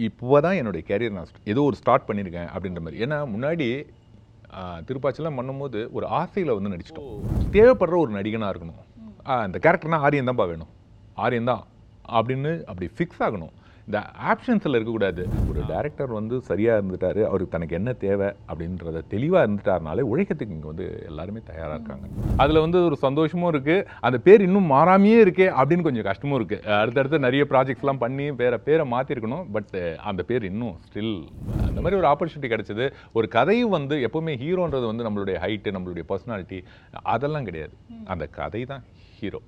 இப்போ தான் என்னுடைய கேரியர் நான் ஏதோ ஒரு ஸ்டார்ட் பண்ணியிருக்கேன் அப்படின்ற மாதிரி. ஏன்னா முன்னாடி ஆ, திருப்பாச்சிலாம் பண்ணும்போது ஒரு ஆசையில் வந்து நடிச்சிட்டோம். தேவைப்படுற ஒரு நடிகனாக இருக்கணும். அந்த கேரக்டர்னால் ஆரியன் தான்ப்பா வேணும். ஆரியன் தான் அப்படின்னு அப்படி ஃபிக்ஸ் ஆகணும். இந்த ஆப்ஷன்ஸில் இருக்கக்கூடாது. ஒரு டேரக்டர் வந்து சரியாக இருந்துட்டாரு அவருக்கு தனக்கு என்ன தேவை அப்படின்றத தெளிவாக இருந்துட்டாருனாலே உழைக்கிறதுக்கு இங்கே வந்து எல்லாருமே தயாராக இருக்காங்க. அதில் வந்து ஒரு சந்தோஷமும் இருக்குது அந்த பேர் இன்னும் மாறாமையே இருக்கே அப்படின்னு கொஞ்சம் கஷ்டமும் இருக்குது அடுத்தடுத்து நிறைய ப்ராஜெக்ட்ஸ்லாம் பண்ணி வேற பேரை மாற்றிருக்கணும் பட் அந்த பேர் இன்னும் ஸ்டில் அந்த மாதிரி ஒரு ஆப்பர்ச்சுனிட்டி கிடைச்சது. ஒரு கதையும் வந்து எப்போவுமே ஹீரோன்றது வந்து நம்மளுடைய ஹைட்டு நம்மளுடைய பர்சனாலிட்டி அதெல்லாம் கிடையாது. அந்த கதை தான் hero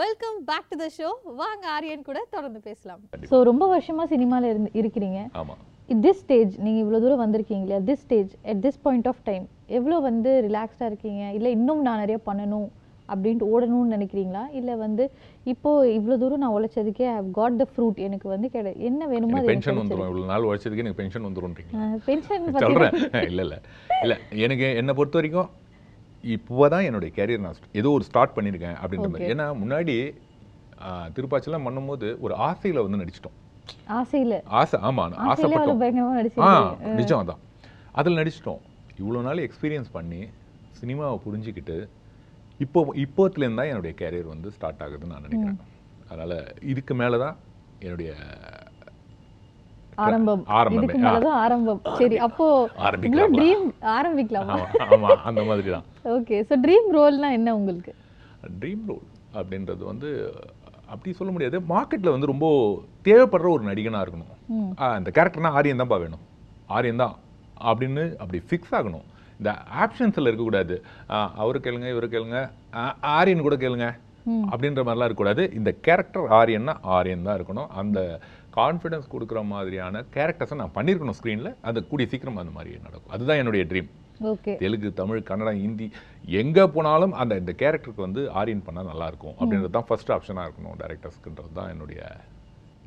welcome back to the show வாங்க ஆரியன் கூட தொடர்ந்து பேசலாம். ஸோ ரொம்ப வருஷமா சினிமால இருந்து இருக்கிறீங்க. ஆமாம் திஸ் ஸ்டேஜ் நீங்க இவ்வளவு தூரம் வந்திருக்கீங்க இல்லையா? This stage at this point of time எவ்வளோ வந்து ரிலாக்ஸ்டாக இருக்கீங்க? இல்லை இன்னும் நான் நிறைய பண்ணணும் அப்படின்ட்டு ஓடணும்னு நினைக்கிறீங்களா? இல்லை வந்து இப்போ இவ்வளோ தூரம் நான் உழைச்சதுக்கே ஐ காட் த ஃப்ரூட் எனக்கு வந்து கிடை என்ன வேணுமோ பென்ஷன் வந்துடும் இவ்வளோ நாள் உழைச்சதுக்கு எனக்கு பென்ஷன் வந்துடும்ன்றீங்க பென்ஷன் சொல்கிறேன் இல்லை இல்லை. இல்லை எனக்கு என்னை பொறுத்த வரைக்கும் இப்போ தான் என்னுடைய கேரியர் நான் ஏதோ ஒரு ஸ்டார்ட் பண்ணியிருக்கேன் அப்படின்ற மாதிரி. ஏன்னா முன்னாடி ஆ, திருப்பாச்சிலாம் பண்ணும்போது ஒரு ஆசையில் வந்து நடிச்சிட்டோம். ஆசையில்? ஆசை ஆமாம் ஆசைப்பட்டோம். ஆ நிஜம் அதான். அதில் நடிச்சிட்டோம். இவ்வளோ நாள் எக்ஸ்பீரியன்ஸ் பண்ணி சினிமாவை புரிஞ்சுக்கிட்டு இப்போ இப்போத்துலேருந்து தான் என்னுடைய கேரியர் வந்து ஸ்டார்ட் ஆகுதுன்னு நான் நினைக்கிறேன். அதனால் இதுக்கு மேலே தான் என்னுடைய ஆரம்பம். ஆரம்பமே. ஆரம்பம். சரி அப்போ ஆரம்பிக்கலாமா? ட்ரீம் ஆரம்பிக்கலாமா? ஆமாம் அந்த மாதிரி தான் ஓகே ஸோ ட்ரீம் ரோல்னா என்ன உங்களுக்கு? ட்ரீம் ரோல் அப்படின்றது வந்து அப்படி சொல்ல முடியாது. மார்க்கெட்டில் வந்து ரொம்ப தேவைப்படுற ஒரு நடிகனாக இருக்கணும். இந்த கேரக்டர்னா ஆரியன் தான்ப்பா வேணும். ஆரியன் தான் அப்படின்னு அப்படி ஃபிக்ஸ் ஆகணும். இந்த ஆப்ஷன்ஸில் இருக்கக்கூடாது. அவரு கேளுங்க இவரு கேளுங்க ஆரியன் கூட கேளுங்க அப்படின்ற மாதிரிலாம் இருக்கக்கூடாது. இந்த கேரக்டர் ஆரியன்னா ஆரியன் தான் இருக்கணும். அந்த கான்ஃபிடன்ஸ் கொடுக்குற மாதிரியான கேரக்டர்ஸை நான் பண்ணியிருக்கணும் ஸ்க்ரீனில் அது கூடிய சீக்கிரம் அந்த மாதிரி நடக்கும். அதுதான் என்னுடைய ட்ரீம் தெலுங்கு தமிழ் கன்னடம் ஹிந்தி எங்கே போனாலும் அந்த இந்த கேரக்டருக்கு வந்து ஆரியன் பண்ணால் நல்லா இருக்கும். அப்படின்றது தான் ஃபர்ஸ்ட் ஆப்ஷனாக இருக்கணும் டேரக்டர்ஸ்க்குன்றது தான் என்னுடைய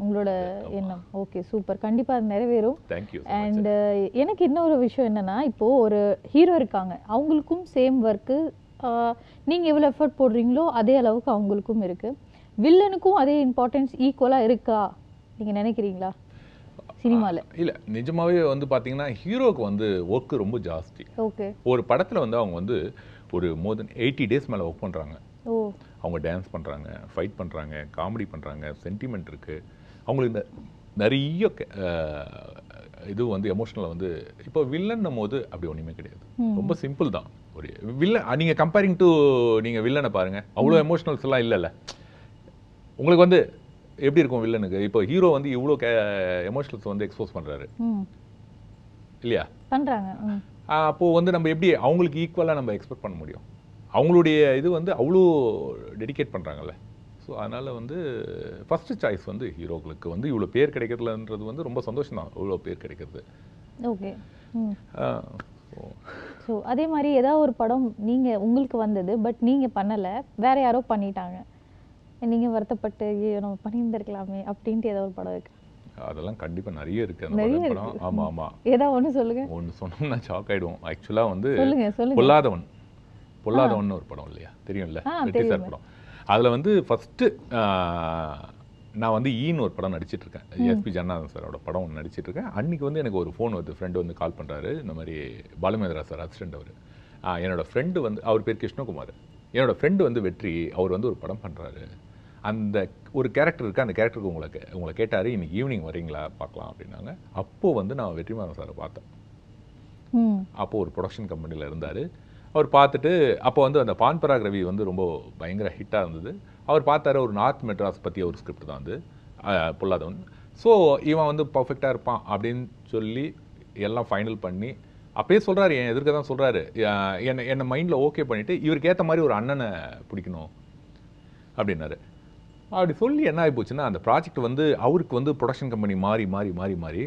உங்களோட எண்ணம். ஓகே சூப்பர் கண்டிப்பா அது நிறைவேறும். தேங்க்யூ அண்ட் எனக்கு இன்னொரு விஷயம் என்னன்னா இப்போ ஒரு ஹீரோ இருக்காங்க. அவங்களுக்கும் சேம் ஒர்க்கு நீங்க எவ்வளவு எஃபர்ட் போடுறீங்களோ அதே அளவுக்கு அவங்களுக்கும் இருக்கு. வில்லனுக்கும் அதே இம்பார்ட்டன்ஸ் ஈக்குவலா இருக்கா? நீங்க நினைக்கிறீங்களா? சினிமால? இல்லை. நிஜமாவே வந்து பார்த்தீங்கன்னா ஹீரோக்கு வந்து ஒர்க்கு ரொம்ப ஜாஸ்தி. ஓகே. ஒரு படத்தில் வந்து அவங்க வந்து ஒரு மோர் தென் எயிட்டி டேஸ் மேலே ஒர்க் பண்ணுறாங்க ஓ. அவங்க டான்ஸ் பண்ணுறாங்க ஃபைட் பண்ணுறாங்க காமெடி பண்ணுறாங்க சென்டிமெண்ட் இருக்குது அவங்களுக்கு இந்த நிறைய இது வந்து எமோஷனல் வந்து இப்போ வில்லன்னும் போது அப்படி ஒன்றுமே கிடையாது. ரொம்ப சிம்பிள் தான். ஒரு வில்லன் நீங்கள் கம்பேரிங் டு நீங்கள் வில்லனை பாருங்கள் அவ்வளோ எமோஷனல்ஸ் எல்லாம் இல்லைல்ல. உங்களுக்கு வந்து எப்படி இருக்கும் வில்லனுக்கு? இப்போ ஹீரோ வந்து இவ்வளோ கே எமோஷனல்ஸ் வந்து எக்ஸ்போஸ் பண்ணுறாரு இல்லையா? பண்றாங்க ம். ஆஹ் அப்போ வந்து நம்ம எப்படி அவங்களுக்கு ஈக்குவலாக நம்ம எக்ஸ்பெக்ட் பண்ண முடியும்? அவங்களுடைய இது வந்து அவ்வளோ டெடிகேட் பண்ணுறாங்கல்ல ஸோ அதனால் வந்து ஃபஸ்ட்டு சாய்ஸ் வந்து ஹீரோக்களுக்கு வந்து இவ்வளோ பேர் கிடைக்கிறதுலன்றது வந்து ரொம்ப சந்தோஷம் தான் இவ்வளோ பேர் கிடைக்கிறது. ஓகே. ஸோ அதே மாதிரி ஏதாவது ஒரு படம் நீங்க உங்களுக்கு வந்தது பட் நீங்க பண்ணல வேற யாரோ பண்ணிட்டாங்க. நீங்க வருத்தப்பட்டு ஐயோ நம்ம பண்ணியிருந்திருக்கலாமே அப்படின்ட்டு ஏதாவது ஒரு படம் இருக்கு. அதெல்லாம் கண்டிப்பாக நிறைய இருக்குது அந்த நிறைய படம். படம் ஆமாம் ஆமாம் ஏதாவது ஒண்ணு சொல்லுங்க. ஒன்று சொன்னோம்னா ஷாக் ஆகிடுவோம் ஆக்சுவலாக வந்து சொல்லுங்க சொல்லுங்க. பொல்லாதவன். பொல்லாதவன் ஒரு படம் இல்லையா? தெரியும்ல? ஆ, வெற்றி சார் தெரியுமே. படம். அதில் வந்து ஃபஸ்ட்டு நான் வந்து ஈன்னு ஒரு படம் நடிச்சிட்டு இருக்கேன் எஸ்பி ஜன்னாதன் சாரோட படம் ஒன்று நடிச்சிட்டு இருக்கேன் அன்னைக்கு வந்து எனக்கு ஒரு ஃபோன் வருது. ஃப்ரெண்டு வந்து கால் பண்ணுறாரு இந்த மாதிரி பாலுமேந்திரா சார் அசிஸ்டன்ட் அவர். என்னோட ஃப்ரெண்டு வந்து அவர் பேர் கிருஷ்ணகுமார். என்னோட ஃப்ரெண்டு வந்து வெற்றி அவர் வந்து ஒரு படம் பண்ணுறாரு அந்த ஒரு கேரக்டர் இருக்குது அந்த கேரக்டருக்கு உங்களை கே- உங்களை கேட்டார் இன்னைக்கு ஈவினிங் வரீங்களா பார்க்கலாம் அப்படின்னாங்க. அப்போது வந்து நான் வெற்றிமாறன் சாரை பார்த்தேன். ம். அப்போ ஒரு ப்ரொடக்ஷன் கம்பெனியில் இருந்தார். அவர் பார்த்துட்டு அப்போ வந்து அந்த பான்பராக் ரவி வந்து ரொம்ப பயங்கர ஹிட்டாக இருந்தது. அவர் பார்த்தாரு ஒரு நார்த் மெட்ராஸ் பற்றிய ஒரு ஸ்கிரிப்ட் தான் வந்து பொல்லாதவன். ஸோ இவன் வந்து பர்ஃபெக்டாக இருப்பான் அப்படின்னு சொல்லி எல்லாம் ஃபைனல் பண்ணி அப்பயே சொல்கிறாரு என் எதிர்க்க தான் சொல்கிறாரு என்னை என்னை மைண்டில் ஓகே பண்ணிவிட்டு இவருக்கு ஏற்ற மாதிரி ஒரு அண்ணனை பிடிக்கணும் அப்படின்னாரு. அப்படி சொல்லி என்ன ஆகி போச்சுன்னா அந்த ப்ராஜெக்ட் வந்து அவருக்கு வந்து ப்ரொடக்ஷன் கம்பெனி மாறி மாறி மாறி மாறி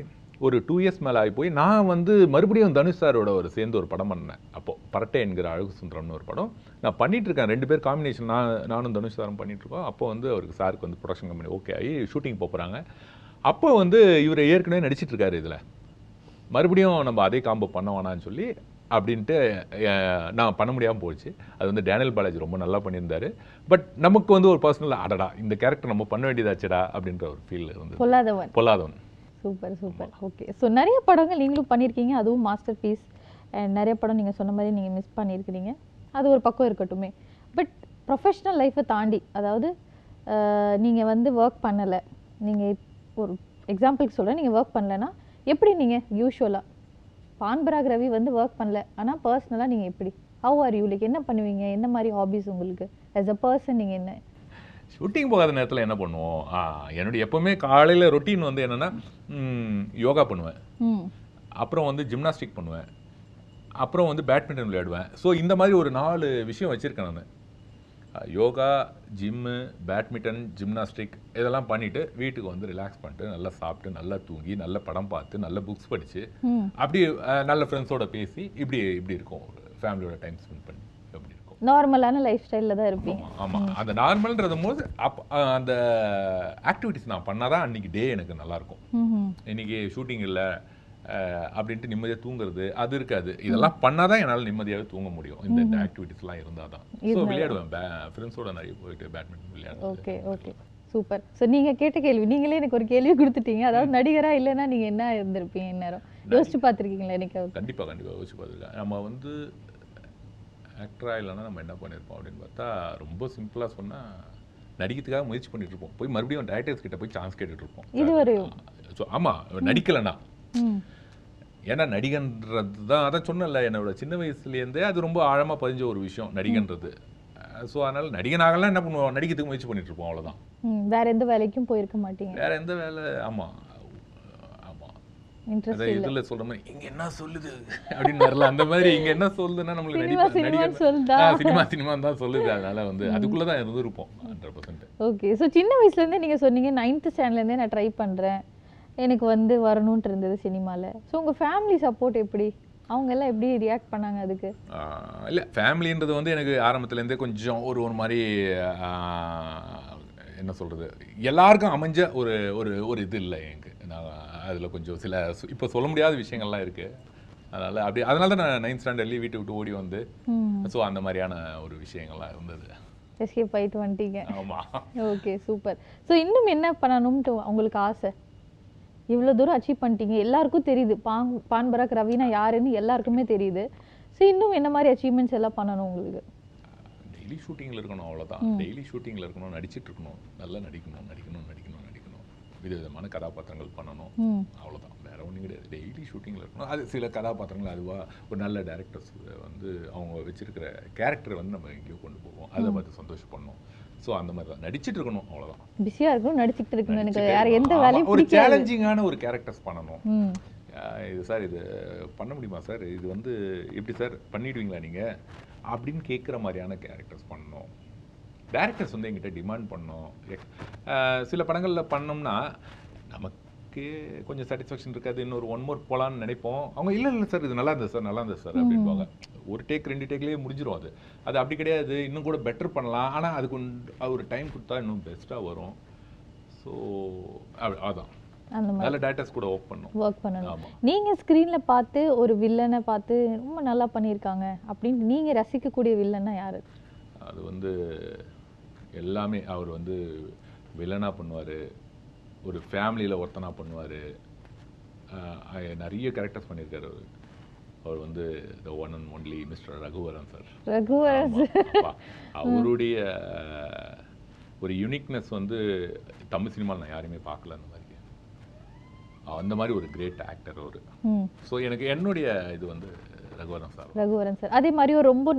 ஒரு டூ இயர்ஸ் மேலே ஆகி போய் நான் வந்து மறுபடியும் தனுஷ் சாரோட ஒரு சேர்ந்து ஒரு படம் பண்ணேன். அப்போது பரட்டை என்கிற அழகு சுந்தரம்னு ஒரு படம். நான் பண்ணிகிட்ருக்கேன் இருக்கேன். ரெண்டு பேர் காம்பினேஷன் நான் நானும் தனுஷ் சாரும் பண்ணிகிட்ருக்கோம் அப்போ வந்து அவருக்கு சாருக்கு வந்து ப்ரொடக்ஷன் கம்பெனி ஓகே ஆகி ஷூட்டிங் போகிறாங்க அப்போ வந்து இவர் ஏற்கனவே நடிச்சிட்ருக்காரு இதில். மறுபடியும் நம்ம அதே காம்போ பண்ண வேணான்னு சொல்லி அப்படின்ட்டு நான் பண்ண முடியாமல் போச்சு. அது வந்து டேனியல் பாலாஜி ரொம்ப நல்லா பண்ணியிருந்தாரு. பட் நமக்கு வந்து ஒரு பர்சனல் அடடா இந்த கேரக்டர் நம்ம பண்ண வேண்டியதாச்சடா அப்படின்ற ஒரு ஃபீல் இருந்தது. Polladhavan. Polladhavan. Super super okay so நிறைய படங்கள் நீங்களும் பண்ணியிருக்கீங்க. அதுவும் மாஸ்டர் பீஸ் நிறைய படம் நீங்கள் சொன்ன மாதிரி நீங்கள் மிஸ் பண்ணியிருக்கிறீங்க. அது ஒரு பக்கம் இருக்கட்டுமே. பட் ப்ரொஃபஷ்னல் லைஃப்பை தாண்டி அதாவது நீங்கள் வந்து ஒர்க் பண்ணலை. நீங்கள் ஒரு எக்ஸாம்பிளுக்கு சொல்கிறேன் நீங்கள் ஒர்க் பண்ணலைன்னா எப்படி நீங்கள் யூஸ்வலாக பான்பராக் ரவி வந்து ஒர்க் பண்ணல. ஆனால் பர்சனலாக நீங்கள் எப்படி ஹவ் ஆர் யூ லைக் என்ன பண்ணுவீங்க? என்ன மாதிரி ஹாபிஸ் உங்களுக்கு? As a பர்சன் நீங்கள் என்ன? ஷூட்டிங் போகாத நேரத்தில் என்ன பண்ணுவோம்? என்னுடைய எப்பவுமே காலையில் ரொட்டீன் வந்து என்னென்னா யோகா பண்ணுவேன். அப்புறம் வந்து ஜிம்னாஸ்டிக் பண்ணுவேன். அப்புறம் வந்து பேட்மிண்டன் விளையாடுவேன். ஸோ இந்த மாதிரி ஒரு நாலு விஷயம் வச்சுருக்கேன் நான். யோகா ஜிம்மு பேட்மிண்டன் ஜிம்னாஸ்டிக் இதெல்லாம் பண்ணிவிட்டு வீட்டுக்கு வந்து ரிலாக்ஸ் பண்ணிட்டு நல்லா சாப்பிட்டு நல்லா தூங்கி நல்ல படம் பார்த்து நல்ல புக்ஸ் படித்து அப்படி நல்ல ஃப்ரெண்ட்ஸோட பேசி இப்படி இப்படி இருக்கும். ஃபேமிலியோட டைம் ஸ்பெண்ட் பண்ணி அப்படி இருக்கும். நார்மலான லைஃப் ஸ்டைலில் தான் இருப்பீங்க. ஆமா ஆமா. அந்த நார்மல்ன்றது போது அப் அந்த ஆக்டிவிட்டிஸ் நான் பண்ணாதான் அன்னைக்கு டே எனக்கு நல்லா இருக்கும். ம் இன்னைக்கு ஷூட்டிங் இல்லை. அப்படின்ட்டு நிம்மதியாக தூங்குறது அது இருக்காது. இதெல்லாம் பண்ணாதான் என்னால் நிம்மதியாகவே தூங்க முடியும். இந்த இந்த ஆக்டிவிட்டிஸ்லாம் இருந்தால் தான் ஸோ விளையாடுவேன். ஃப்ரெண்ட்ஸோட நிறைய போயிட்டு பேட்மிண்டன் விளையாடுவேன் ஓகே ஓகே. சூப்பர். ஸோ நீங்க கேட்ட கேள்வி நீங்களே எனக்கு ஒரு கேள்வி கொடுத்துட்டீங்க. அதாவது நடிகரா இல்லைன்னா நீங்க என்ன இருந்திருப்பீங்க இந்நேரம்? யோசிச்சு பார்த்திருக்கீங்களா எனக்கு கண்டிப்பாக கண்டிப்பாக யோசிச்சு பார்த்துருக்கேன். நம்ம வந்து ஆக்டராக இல்லைன்னா நம்ம என்ன பண்ணியிருப்போம் அப்படின்னு பார்த்தா ரொம்ப சிம்பிளாக சொன்னால் நடிக்கிறதுக்காக முயற்சி பண்ணிட்டு இருப்போம். போய் மறுபடியும் டேரக்டர்ஸ் கிட்ட போய் சான்ஸ் கேட்டுட்டு இருப்போம். ஸோ ஆமாம் நடிக்கலைன்னா. ஏன்னா நடிகன்றது தான் அதான் சொன்னல என்னோட சின்ன வயசுலேருந்தே அது ரொம்ப ஆழமாக பதிஞ்ச ஒரு விஷயம் நடிகன்றது. ஸோ அதனால நடிகனாகலாம் என்ன பண்ணுவோம்? நடிக்கிறதுக்கு முயற்சி பண்ணிட்டு இருப்போம் அவ்வளோதான் வேற எந்த வேலைக்கும் போயிருக்க மாட்டீங்க. வேற எந்த வேலை? ஆமாம் இதுல சொல்ற மாதிரி இங்க என்ன சொல்லுது? அப்படின்னு வரல. அந்த மாதிரி இங்க என்ன சொல்லுதுன்னா நம்மளுக்கு சொல்லுதா? சினிமா சினிமா தான் சொல்லுது. அதனால வந்து அதுக்குள்ள தான் இருந்திருப்போம் ஹண்ட்ரட் பர்சன்ட் ஓகே ஸோ சின்ன வயசுலேருந்தே நீங்கள் சொன்னீங்க நைன்த்து ஸ்டாண்டர்ட்லேருந்தே நான் ட்ரை பண்ணுறேன் எனக்கு வந்து வரணுன்ட்டு இருந்தது சினிமாவில் ஸோ உங்கள் ஃபேமிலி சப்போர்ட் எப்படி? அவங்க எல்லாம் எப்படி ரியாக்ட் பண்ணாங்க அதுக்கு? இல்ல ஃபேமிலின்றது வந்து எனக்கு ஆரம்பத்துல இருந்தே கொஞ்சம் ஒரு ஒரு மாதிரி என்ன சொல்றது? எல்லாருக்கும் அமைஞ்ச ஒரு ஒரு ஒரு இது இல்லை எனக்கு. நான் அதுல கொஞ்சம் சில இப்போ சொல்ல முடியாத விஷயங்கள்லாம் இருக்கு. அதனால அப்படி அதனால தான் நான் நைன்த் ஸ்டாண்டர்ட்லேயே வீட்டை விட்டு ஓடி வந்து ஸோ அந்த மாதிரியான ஒரு விஷயங்கள்லாம் இருந்தது. எஸ்கேப் ஆயிட்டு வந்துட்டீங்க. ஆமா. ஓகே சூப்பர் ஸோ இன்னும் என்ன பண்ணணும்ட்டு உங்களுக்கு ஆசை? இவ்வளோ தூரம் அச்சீவ் பண்ணிட்டீங்க. எல்லாருக்கும் தெரியுது. பாங் பான்பராக் ரவீனா யாருன்னு எல்லாருக்குமே தெரியுது. ஸோ இன்னும் என்ன மாதிரி அச்சீவ்மெண்ட்ஸ் எல்லாம் பண்ணணும் உங்களுக்கு? டெய்லி ஷூட்டிங்கில் இருக்கணும் அவ்வளோதான் டெய்லி ஷூட்டிங்கில் இருக்கணும் நடிச்சிட்டு இருக்கணும். நல்லா நடிக்கணும் நடிக்கணும் நடிக்கணும் நடிக்கணும். விதவிதமான கதாபாத்திரங்கள் பண்ணணும். அவ்வளோதான் வேற ஒன்றும் கிடையாது. டெய்லி ஷூட்டிங்கில் இருக்கணும். அது சில கதாபாத்திரங்கள் அதுவாக ஒரு நல்ல டேரக்டர்ஸ் வந்து அவங்க வச்சிருக்கிற கேரக்டர் வந்து நம்ம எங்கேயோ கொண்டு போவோம். அதை பார்த்து சந்தோஷப்படணும். ஸோ அந்த மாதிரி தான். நடிச்சிட்டு இருக்கணும் அவ்வளோதான் பிஸியாக இருக்கணும் நடிச்சுக்கிட்டு இருக்கணும் எனக்கு நடிச்சிட்டே வேற எந்த. வேலையும் ஒரு சேலஞ்சிங்கான ஒரு கேரக்டர்ஸ் பண்ணணும். இது சார் இது பண்ண முடியுமா சார்? இது வந்து எப்படி சார்? பண்ணிடுவீங்களா நீங்கள் அப்படின்னு கேட்குற மாதிரியான கேரக்டர்ஸ் பண்ணணும். டேரக்டர்ஸ் வந்து எங்கிட்ட டிமாண்ட் பண்ணோம் சில படங்களில் பண்ணோம்னா நமக்கு கொஞ்சம் சாட்டிஸ்ஃபேக்ஷன் இருக்காது. இன்னொரு ஒன் மோர் போகலான்னு நினைப்போம். அவங்க இல்லை இல்லை சார் இது நல்லா இருந்தது சார் நல்லா இருந்தது சார் அப்படின்பாங்க ஒரு டேக் ரெண்டு டேக்லேயே முடிஞ்சிரும் அது. அது அப்படி கிடையாது. இன்னும் கூட பெட்டர் பண்ணலாம். ஆனால் அதுக்கு ஒரு டைம் கொடுத்தா இன்னும் பெஸ்ட்டாக வரும். ஸோ அதான். நல்ல டேரக்டர்ஸ் கூட ஒர்க் பண்ணும். ஒர்க் பண்ணணும். ஆமா. நீங்க ஸ்க்ரீன்ல பார்த்து ஒரு வில்லனை பார்த்து ரொம்ப நல்லா பண்ணியிருக்காங்க அப்படின்னு நீங்க ரசிக்கக்கூடிய வில்லன்னா யாரு? அது வந்து எல்லாமே அவர் வந்து வில்லனா பண்ணுவார். ஒரு ஃபேமிலியில் ஒருத்தனா பண்ணுவார். நிறைய கேரக்டர்ஸ் பண்ணியிருக்காரு அவர். அவர் வந்து the one and only mister Raghuvaran sir Raghuvaran அவருடைய ஒரு யூனிக்னஸ் வந்து தமிழ் சினிமாவில் நான் யாரையுமே பார்க்கல அந்த மாதிரி. அந்த மாதிரி ஒரு கிரேட் ஆக்டர் அவர். ஸோ எனக்கு என்னுடைய இது வந்து ரகுவரன் சார் ரகுவரன் சார் அதே மாதிரி ஒரு ரொம்ப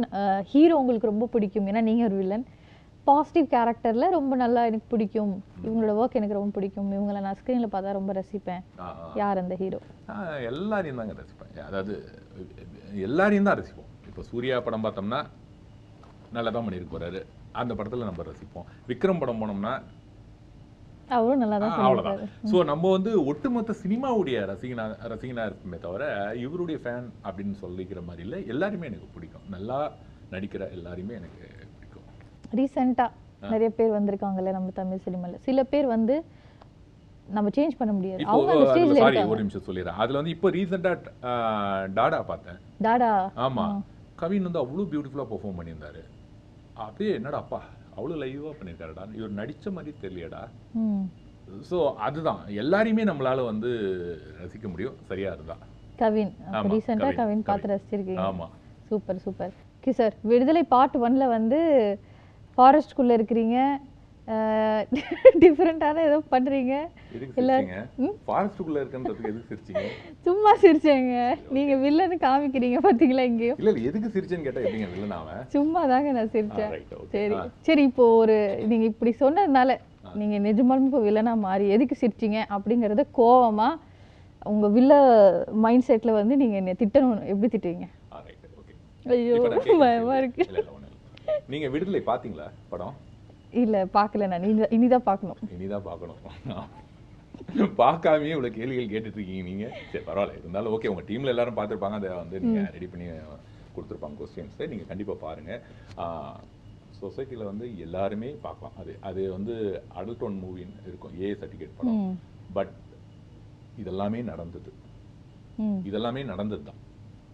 ஹீரோ உங்களுக்கு ரொம்ப பிடிக்கும். ஏன்னா நீங்க ஒரு வில்லன் பாசிட்டிவ் கேரக்டர்ல ரொம்ப நல்லா எனக்கு பிடிக்கும். இவங்களோட ஒர்க் எனக்கு ரொம்ப பிடிக்கும். இவங்கள நான் ஸ்க்ரீன்ல பார்த்தா ரொம்ப ரசிப்பேன். யார் அந்த ஹீரோ எல்லாரையும் தாங்க ரசிப்பேன். அதாவது எல்லாரையும் தான் ரசிப்போம். இப்போ சூர்யா படம் பார்த்தோம்னா நல்லா தான் பண்ணியிருக்க போறாரு. அந்த படத்தில் நம்ம ரசிப்போம். விக்ரம் படம் போனோம்னா அவரும் நல்லா தான் அவ்வளோதான் ஸோ நம்ம வந்து ஒட்டுமொத்த சினிமாவுடைய ரசிகனா ரசிகனா இருக்குமே தவிர இவருடைய ஃபேன் அப்படின்னு சொல்லிக்கிற மாதிரி இல்லை. எல்லாருமே எனக்கு பிடிக்கும். நல்லா நடிக்கிற எல்லாரையுமே எனக்கு பிடிக்கும். ரீசெண்டாக நிறைய பேர் வந்திருக்காங்கல்ல நம்ம தமிழ் சினிமாவில் சில பேர் வந்து நம்ம சேஞ்ச் பண்ண முடியாது. அவங்க அந்த ஸ்டேஜ்ல சாரி ஒரு நிமிஷம் சொல்லிடுறேன். அதுல வந்து இப்போ ரீசெண்டா டாடா பார்த்தேன். டாடா. ஆமா. கவின் வந்து அவ்வளோ பியூட்டிஃபுல்லா பெர்ஃபார்ம் பண்ணியிருந்தாரு. அப்படியே என்னடா அப்பா அவ்வளோ லைவா பண்ணியிருக்காருடா. இவர் நடிச்ச மாதிரி தெரியலடா. ஸோ அதுதான். எல்லாரையுமே நம்மளால வந்து ரசிக்க முடியும். சரியா இருந்தா கவின். ரீசெண்டாக கவின், பார்த்து. ரசிச்சிருக்கீங்க. ஆமா. Super super. Okay sir Viduthalai part ஒன்ல வந்து ஃபாரஸ்ட்குள்ளே இருக்கிறீங்க. டிஃப்ரெண்ட்டான ஏதோ பண்ணுறீங்க இல்ல, ஃபாரஸ்ட்டுக்குள்ள இருக்குன்றதுக்கு எதுக்கு சிரிச்சீங்க? சும்மா சிரிச்சேங்க. நீங்கள் வில்லன்னு காமிக்கிறீங்க பார்த்தீங்களா எங்கேயும்? இல்ல எதுக்கு சிரிச்சேன்னு கேட்டா எப்படிங்க வில்லன் அவன் சும்மா தாங்க நான் சிரிச்சேன். சரி சரி இப்போ ஒரு நீங்க இப்படி சொன்னதுனால நீங்க நிஜமாலுமே இப்போ வில்லனா மாறி எதுக்கு சிரிச்சீங்க அப்படிங்கறத கோவமா உங்க வில்ல மைண்ட் செட்ல வந்து நீங்க என்னை திட்டணும். எப்படி திட்டுவீங்க? ஐயோ இப்ப நான் கேட்கிறேன் பயமா கேள்வி. இருக்கு. இல்ல, இல்ல, ஒண்ணும் இல்ல. நீங்க விடுதலை பாத்தீங்களா படம்? இல்ல பார்க்கல நான். இனி இனிதான் பார்க்கணும். இனிதான் பார்க்கணும். பார்க்காமயே இவ்வளவு கேள்விகள் கேட்டுட்டு இருக்கீங்க நீங்க. சரி பரவாயில்ல. இருந்தாலும் ஓகே உங்க டீம்ல எல்லாரும் பார்த்திருப்பாங்க. அதை வந்து நீங்க ரெடி பண்ணி கொடுத்துருப்பாங்க கொஸ்டின்ஸ் நீங்க கண்டிப்பா பாருங்க. சொசைட்டில வந்து எல்லாருமே பார்க்கலாம். அது அது வந்து அடல்ட் ஒன் மூவின்னு இருக்கும். ஏ சர்டிஃபிகேட் படம். பட் இதெல்லாமே நடந்தது. இதெல்லாமே நடந்தது தான்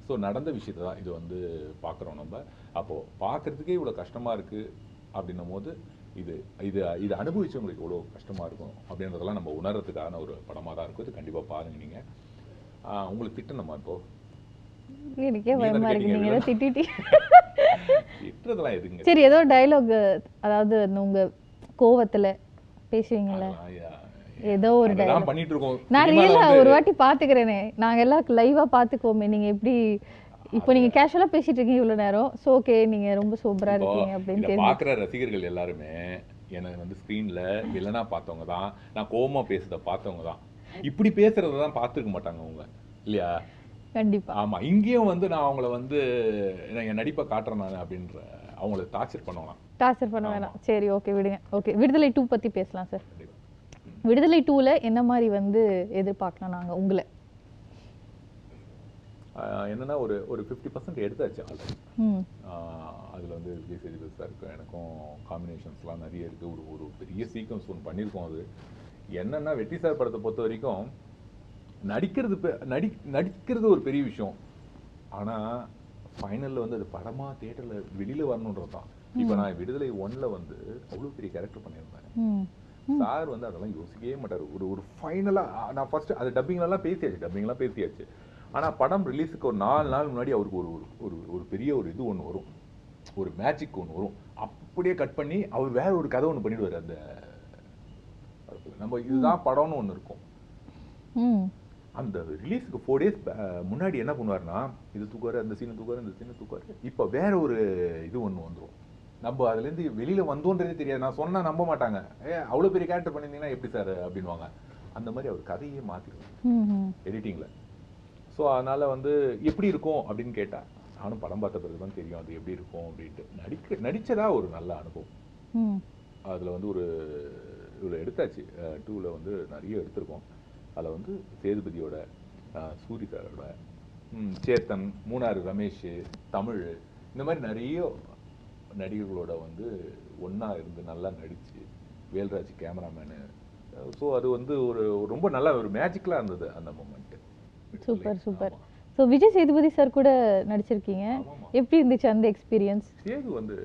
ஸோ நடந்த விஷயத்தை தான் இது வந்து பார்க்குறோம் நம்ம. அப்போது பார்க்குறதுக்கே இவ்வளோ கஷ்டமாக இருக்குது அப்படின்னும் போது இது இது இது அனுபவிச்சவங்களுக்கு எவ்வளோ கஷ்டமாக இருக்கும் அப்படின்றதெல்லாம் நம்ம உணர்றதுக்கான ஒரு படமாக தான் இருக்கும். இது கண்டிப்பாக பாருங்கள் நீங்கள் உங்களுக்கு திட்டணுமா இப்போ? எனக்கே பயமா இருக்கு. நீங்க ஏதோ திட்டிட்டி? திட்டுறதெல்லாம் எதுங்க? சரி ஏதோ டைலாக் அதாவது உங்க கோவத்துல பேசுவீங்கல்ல? ஏதோ ஒரு dialogue. பண்ணிட்டு இருக்கோம். நான் வந்து- ஒரு வாட்டி பாத்துக்கிறேனே நாங்க எல்லாம் லைவா பாத்துக்கோமே நீங்க எப்படி இப்போ நீங்க கேஷுவலா பேசிட்டு இருக்கீங்க இவ்வளவு நேரம். சோ ஓகே நீங்க ரொம்ப சூப்பரா இருக்கீங்க அப்படின்னு பார்க்குற ரசிகர்கள் எல்லாருமே என்னை வந்து ஸ்க்ரீன்ல வில்லனா பார்த்தவங்க தான் நான் கோவமா பேசுறத பார்த்தவங்க தான். இப்படி பேசுறத தான் பார்த்துருக்க மாட்டாங்க அவங்க இல்லையா? கண்டிப்பா. ஆமா இங்கேயும் வந்து நான் அவங்கள வந்து என் நடிப்பை காட்டுறேன் நான் அப்படின்ற அவங்கள டார்ச்சர் பண்ணுவாங்க டார்ச்சர் பண்ண வேணாம். சரி ஓகே விடுங்க. ஓகே விடுதலை டூ பத்தி பேசலாம் சார். விடுதலை டூல என்ன மாதிரி வந்து எதிர்பார்க்கலாம் நாங்க உங்களை? என்னன்னா ஒரு ஒரு ஃபிஃப்டி பர்சன்ட் எடுத்தாச்சு ஆல்ரெடி அதில் வந்து விஜய் சேதுபதி சாருக்கும் எனக்கும் காம்பினேஷன்ஸ்லாம் நிறைய இருக்குது ஒரு ஒரு பெரிய சீக்வன்ஸ் ஒன்று பண்ணியிருக்கோம் அது. என்னன்னா வெற்றி சார் படத்தை பொறுத்த வரைக்கும் நடிக்கிறது நடி நடிக்கிறது ஒரு பெரிய விஷயம். ஆனால் ஃபைனலில் வந்து அது படமாக தேட்டரில் வெளியில் வரணுன்றது தான். இப்போ நான் விடுதலை ஒன்ல வந்து அவ்வளோ பெரிய கேரக்டர் பண்ணியிருந்தேன். சார் வந்து அதெல்லாம் யோசிக்கவே மாட்டார். ஒரு ஒரு ஃபைனலாக நான் ஃபர்ஸ்ட் அது டப்பிங்லாம் பேசியாச்சு. டப்பிங்லாம் பேசியாச்சு. ஆனால் படம் ரிலீஸுக்கு ஒரு நாலு நாள் முன்னாடி அவருக்கு ஒரு ஒரு ஒரு ஒரு பெரிய ஒரு இது ஒன்று வரும். ஒரு மேஜிக் ஒன்று வரும். அப்படியே கட் பண்ணி அவர் வேற ஒரு கதை ஒன்று பண்ணிடுவார் அந்த. நம்ம இதுதான் படம்னு ஒன்று இருக்கும். அந்த ரிலீஸுக்கு ஃபோர் டேஸ் முன்னாடி என்ன பண்ணுவாருன்னா இது தூக்குவார் அந்த சீனை தூக்குவார் இந்த சீனை தூக்குவார். இப்போ வேற ஒரு இது ஒன்று வந்துரும். நம்ம அதுலேருந்து வெளியில வந்தோன்றதே தெரியாது. நான் சொன்னா நம்ப மாட்டாங்க. ஏ அவ்வளோ பெரிய கேரக்டர் பண்ணியிருந்தீங்கன்னா எப்படி சார் அப்படின்வாங்க அந்த மாதிரி அவர் கதையே மாற்றிடுவார் ம் ம் எடிட்டிங்கில் ஸோ அதனால வந்து எப்படி இருக்கும் அப்படின்னு கேட்டா நானும் படம் பார்த்த பிறகு தான் தெரியும் அது எப்படி இருக்கும் அப்படின்ட்டு. நடிக்க நடிச்சதா ஒரு நல்ல அனுபவம். அதில் வந்து ஒரு இவ்வளோ எடுத்தாச்சு. டூவில் வந்து நிறைய எடுத்திருக்கோம். அதில் வந்து சேதுபதியோட சூரி சாரோட சேத்தன் மூணாறு ரமேஷ் தமிழ் இந்த மாதிரி நிறைய நடிகர்களோட வந்து ஒண்ணா இருந்து நல்லா நடிச்சு வேல்ராஜ் கேமராமேனு ஸோ அது வந்து ஒரு ரொம்ப நல்லா ஒரு மேஜிக்கலாக இருந்தது அந்த moment super super so Vijay Sethupathi sir கூட நடிச்சிருக்கீங்க. எப்படி இருந்துச்சு அந்த எக்ஸ்பீரியன்ஸ் சேது வந்து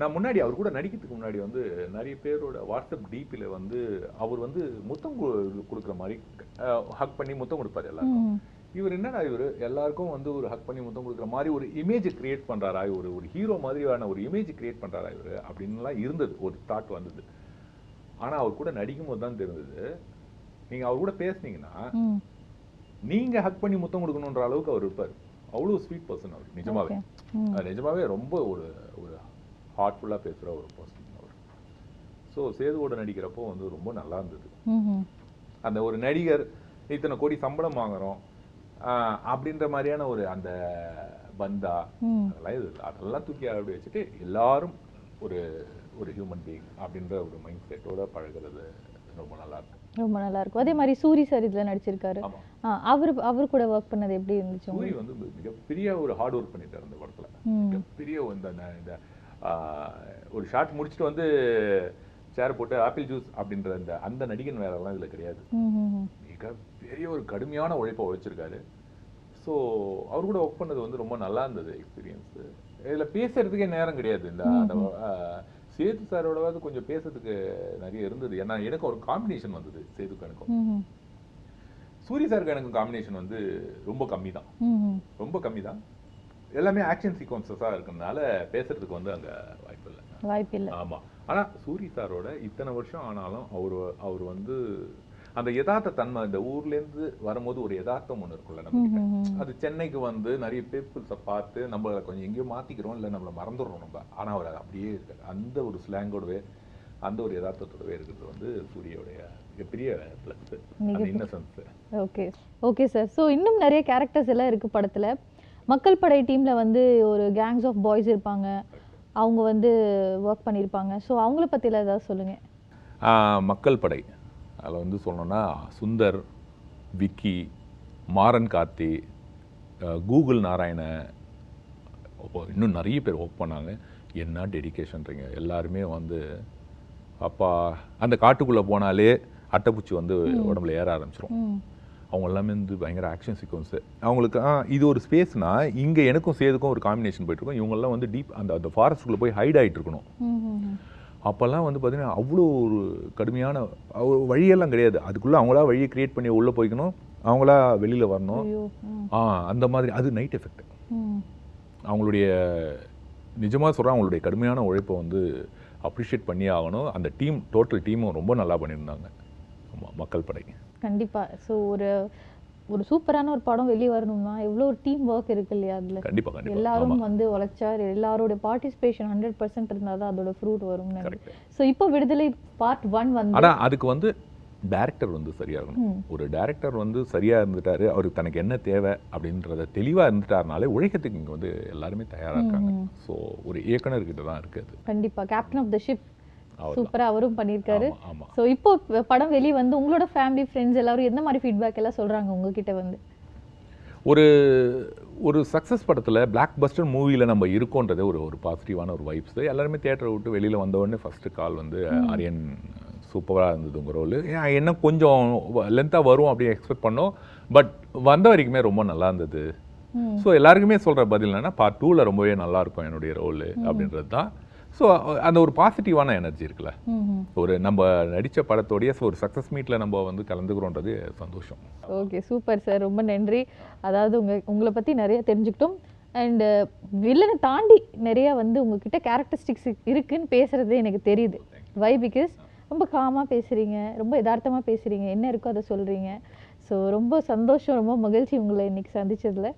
நான் முன்னாடி அவர் கூட நடிக்கிறதுக்கு முன்னாடி வந்து நிறைய பேரோட வாட்ஸ்அப் டிபியில் வந்து அவர் வந்து முத்தம் கொடுக்குற மாதிரி ஹக் பண்ணி முத்தம் கொடுப்பாரு எல்லாருக்கும். இவர் என்னடா இவர்? எல்லாருக்கும் வந்து ஒரு ஹக் பண்ணி முத்தம் கொடுக்குற மாதிரி ஒரு இமேஜ் கிரியேட் பண்றாரா ஒரு ஒரு ஹீரோ மாதிரியான ஒரு இமேஜ் கிரியேட் பண்றாரா இவர்? அப்படின்லாம் இருந்தது. ஒரு தாட் வந்தது. ஆனா அவர் கூட நடிக்கும் போது தான் தெரிஞ்சது நீங்க அவர் கூட பேசுனீங்கன்னா நீங்க ஹக் பண்ணி முத்தம் கொடுக்கணுன்ற அளவுக்கு அவர் இருப்பார். அவ்வளோ ஸ்வீட் பர்சன் அவர் நிஜமாவே. நிஜமாவே ரொம்ப ஒரு ஒரு ஹார்ட்ஃபுல்லா பேசுற ஒரு பர்சன் அவர். ஸோ சேதுவோட நடிக்கிறப்போ வந்து ரொம்ப நல்லா இருந்தது. அந்த ஒரு நடிகர் இத்தனை கோடி சம்பளம் வாங்குறோம் அப்படின்ற மாதிரியான ஒரு அந்த பந்தா அதெல்லாம் இது. அதெல்லாம் தூக்கி அப்படி வச்சுட்டு எல்லாரும் ஒரு ஒரு ஹியூமன் பீயிங் அப்படின்ற ஒரு மைண்ட் செட்டோட பழகுறது ரொம்ப நல்லா இருக்கும் ரொம்ப நல்லா இருக்கும் அதே மாதிரி சூரி சார் இதுல நடிச்சிருக்காரு. அவரு அவர் கூட ஒர்க் பண்ணது எப்படி இருந்துச்சு சூரி? வந்து மிகப்பெரிய ஒரு ஹார்ட் ஒர்க் பண்ணிட்டார் அந்த படத்துல. மிகப்பெரிய இந்த ஒரு ஷாட் முடிச்சுட்டு வந்து சேர் போட்டு ஆப்பிள் ஜூஸ் அப்படின்ற அந்த அந்த நடிகன் வேலைலாம் இதுல கிடையாது. ம், ம், ம். மிக பெரிய ஒரு கடுமையான உழைப்பை உழைச்சிருக்காரு. ஸோ அவர் கூட ஒர்க் பண்ணது வந்து ரொம்ப நல்லா இருந்தது எக்ஸ்பீரியன்ஸ் இதுல பேசுறதுக்கே நேரம் கிடையாது இந்த சேது சாரோடவாது கொஞ்சம் பேசுறதுக்கு நிறைய இருந்தது. ஏன்னா எனக்கு ஒரு காம்பினேஷன் வந்தது சேதுக்கு எனக்கும். சூரிய சாருக்கு எனக்கு காம்பினேஷன் வந்து ரொம்ப கம்மி தான். ரொம்ப கம்மி தான் எல்லாமே ஆக்ஷன் சீக்வன்சஸாக இருக்கிறதுனால பேசுறதுக்கு வந்து அங்க வாய்ப்பு இல்லை. வாய்ப்பில்லை ஆமா. ஆனா சூரி சாரோட இத்தனை வருஷம் ஆனாலும் அவர் அவர் வந்து அந்த யதார்த்த தன்மை இந்த ஊர்ல இருந்து வரும்போது ஒரு யதார்த்தம் ஒண்ணு இருக்கும்ல நம்ம. அது சென்னைக்கு வந்து நிறைய பீப்புள்ஸை பார்த்து நம்மள கொஞ்சம் எங்கேயோ மாத்திக்கிறோம் இல்ல நம்மள மறந்துடுறோம் நம்ம. ஆனா அவர் அப்படியே இருக்காரு. அந்த ஒரு ஸ்லாங்கோடவே அந்த ஒரு யதார்த்தத்தோடவே இருக்கிறது வந்து சூரியோடைய மிகப்பெரிய பிளஸ் அந்த innocence okay. Okay sir so இன்னும் நிறைய கேரக்டர்ஸ் எல்லாம் இருக்கு படத்துல. மக்கள் படை டீம்ல வந்து ஒரு கேங்ஸ் ஆஃப் பாய்ஸ் இருப்பாங்க. அவங்க வந்து ஒர்க் பண்ணியிருப்பாங்க ஸோ அவங்கள பற்றிலாம் ஏதாவது சொல்லுங்க. மக்கள் படை. அதில் வந்து சொல்லணும்னா சுந்தர் விக்கி மாறன் கார்த்தி கூகுள் நாராயண இன்னும் நிறைய பேர் ஒர்க் பண்ணாங்க. என்ன டெடிகேஷன்றீங்க எல்லாருமே வந்து அப்பா அந்த காட்டுக்குள்ளே போனாலே அட்டைப்பூச்சி வந்து உடம்புல ஏற ஆரம்பிச்சிரும். ம். அவங்க எல்லாமே வந்து பயங்கர ஆக்ஷன் சீக்வன்ஸு அவங்களுக்கு ஆ இது ஒரு ஸ்பேஸ்னா இங்கே எனக்கும் சேதுக்கும் ஒரு காம்பினேஷன் போயிட்டுருக்கோம் இவங்கெல்லாம் வந்து டீப் அந்த அந்த ஃபாரஸ்ட்டுக்குள்ளே போய் ஹைட் ஆகிட்டு இருக்கணும். அப்போல்லாம் வந்து பார்த்தீங்கன்னா அவ்வளோ ஒரு கடுமையான வழியெல்லாம் கிடையாது. அதுக்குள்ளே அவங்களா வழியை கிரியேட் பண்ணி உள்ளே போய்க்கணும். அவங்களா வெளியில் வரணும். ஆ. அந்த மாதிரி அது நைட் எஃபெக்ட். அவங்களுடைய நிஜமாக சொல்கிறேன் அவங்களுடைய கடுமையான உழைப்பை வந்து அப்ரிஷியேட் பண்ணி ஆகணும். அந்த டீம் டோட்டல் டீமும் ரொம்ப நல்லா பண்ணியிருந்தாங்க. ஆமாம் மக்கள் படை. கண்டிப்பா. ஸோ ஒரு ஒரு சூப்பரான ஒரு படம் வெளியே வரணும்னா எவ்வளோ ஒரு டீம் ஒர்க் இருக்கு இல்லையா அதுல? கண்டிப்பாக கண்டிப்பாக எல்லாரும் வந்து உழைச்சா எல்லாரோட பார்ட்டிசிபேஷன் ஹண்ட்ரட் பர்சன்ட் இருந்தால் தான் அதோட ஃப்ரூட் கரெக்ட் ஸோ இப்போ விடுதலை பார்ட் ஒன் வந்து ஆனால் அதுக்கு வந்து டைரக்டர் வந்து சரியா இருக்கணும் ம். ஒரு டைரக்டர் வந்து சரியா இருந்துட்டாரு அவருக்கு தனக்கு என்ன தேவை அப்படின்றத தெளிவா இருந்துட்டாருனாலே உழைக்கிறதுக்கு இங்க வந்து எல்லாருமே தயாரா இருக்காங்க. ஸோ ஒரு இயக்குனர்கிட்ட தான் இருக்கு அது. கண்டிப்பா. Captain of the ship. சூப்பரா அவரும் பண்ணியிருக்காரு. ஸோ இப்போ படம் வெளியே வந்து உங்களோட ஃபேமிலி ஃப்ரெண்ட்ஸ் எல்லாரும் எந்த மாதிரி ஃபீட்பேக் எல்லாம் சொல்றாங்க உங்ககிட்ட வந்து? ஒரு ஒரு சக்ஸஸ் படத்தில் பிளாக் பஸ்டர் மூவியில் நம்ம இருக்கோன்றதே ஒரு ஒரு பாசிட்டிவான ஒரு வைப்ஸ் எல்லாருமே தியேட்டரை விட்டு வெளியில் வந்த உடனே ஃபஸ்ட்டு கால் வந்து ஆரியன் சூப்பராக இருந்தது உங்கள் ரோல் என்ன கொஞ்சம் லென்த்தாக வரும் அப்படின்னு எக்ஸ்பெக்ட் பண்ணோம். பட் வந்த வரைக்குமே ரொம்ப நல்லா இருந்தது. ஸோ எல்லாருக்குமே சொல்கிற பதில் என்னன்னா பார்ட் டூவில் ரொம்பவே நல்லா இருக்கும் என்னுடைய ரோல் அப்படின்றது தான். ஸோ அந்த ஒரு பாசிட்டிவான எனர்ஜி இருக்குல்ல? ஒரு நம்ம நடித்த படத்தோடைய ஒரு சக்ஸஸ் மீட்டில் நம்ம வந்து கலந்துக்கிறோன்றது சந்தோஷம். ஓகே சூப்பர் சார் ரொம்ப நன்றி. அதாவது உங்க உங்களை பற்றி நிறைய தெரிஞ்சுக்கிட்டோம். அண்டு வில்லனை தாண்டி நிறைய வந்து உங்ககிட்ட கேரக்டரிஸ்டிக்ஸ் இருக்குன்னு பேசுறது எனக்கு தெரியுது. வை பிகாஸ் ரொம்ப காமாக பேசுகிறீங்க ரொம்ப யதார்த்தமாக பேசுகிறீங்க என்ன இருக்கோ அதை சொல்கிறீங்க ஸோ ரொம்ப சந்தோஷம். ரொம்ப மகிழ்ச்சி உங்களை இன்னைக்கு சந்திச்சதுல.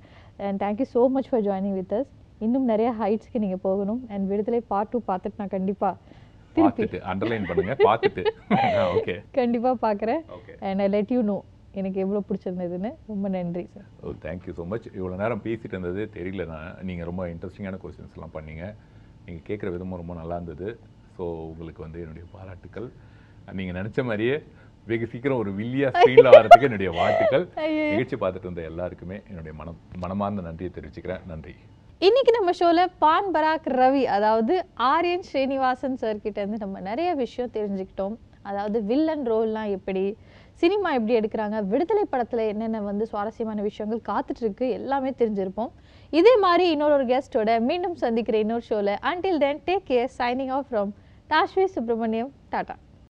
And thank you so much for joining with us இன்னும் நிறைய ஹைட்ஸ்க்கு நீங்கள் போகணும். அண்ட் விடுதலை பார்ட் டூ பார்த்துட்டு நான் கண்டிப்பாக திருப்பி அண்டர்லைன் பண்ணுங்க பார்த்துட்டு. ஓகே கண்டிப்பாக பார்க்குறேன். And I let you know எனக்கு எவ்வளோ பிடிச்சிருந்ததுன்னு. ரொம்ப நன்றி sir oh thank you so much இவ்வளோ நேரம் பேசிட்டு இருந்தது தெரியல நான். நீங்கள் ரொம்ப இன்ட்ரெஸ்டிங்கான கொஸ்டின்ஸ் எல்லாம் பண்ணீங்க. நீங்கள் கேட்குற விதமும் ரொம்ப நல்லா இருந்தது. ஸோ உங்களுக்கு வந்து என்னுடைய பாராட்டுக்கள். நீங்கள் நினச்ச மாதிரியே வெகு சீக்கிரம் ஒரு வில்லியா ஸ்க்ரீனில் வரதுக்கு என்னுடைய வாழ்த்துக்கள். நிகழ்ச்சி பார்த்துட்டு இருந்த எல்லாருக்குமே என்னுடைய மனம் மனமார்ந்த நன்றியை தெரிவிச்சுக்கிறேன். நன்றி. இன்னைக்கு நம்ம ஷோவில் பான் பராக் ரவி அதாவது ஆரியன் ஸ்ரீனிவாசன் சார் நம்ம நிறைய விஷயம் தெரிஞ்சுக்கிட்டோம். அதாவது வில்லன் ரோல்லாம் எப்படி சினிமா எப்படி எடுக்கிறாங்க விடுதலை படத்தில் என்னென்ன வந்து சுவாரஸ்யமான விஷயங்கள் காத்துட்ருக்கு எல்லாமே தெரிஞ்சிருப்போம். இதே மாதிரி இன்னொரு ஒரு கெஸ்ட்டோட மீண்டும் சந்திக்கிற இன்னொரு ஷோவில் until then take care signing off from Tashvi Subramaniam tata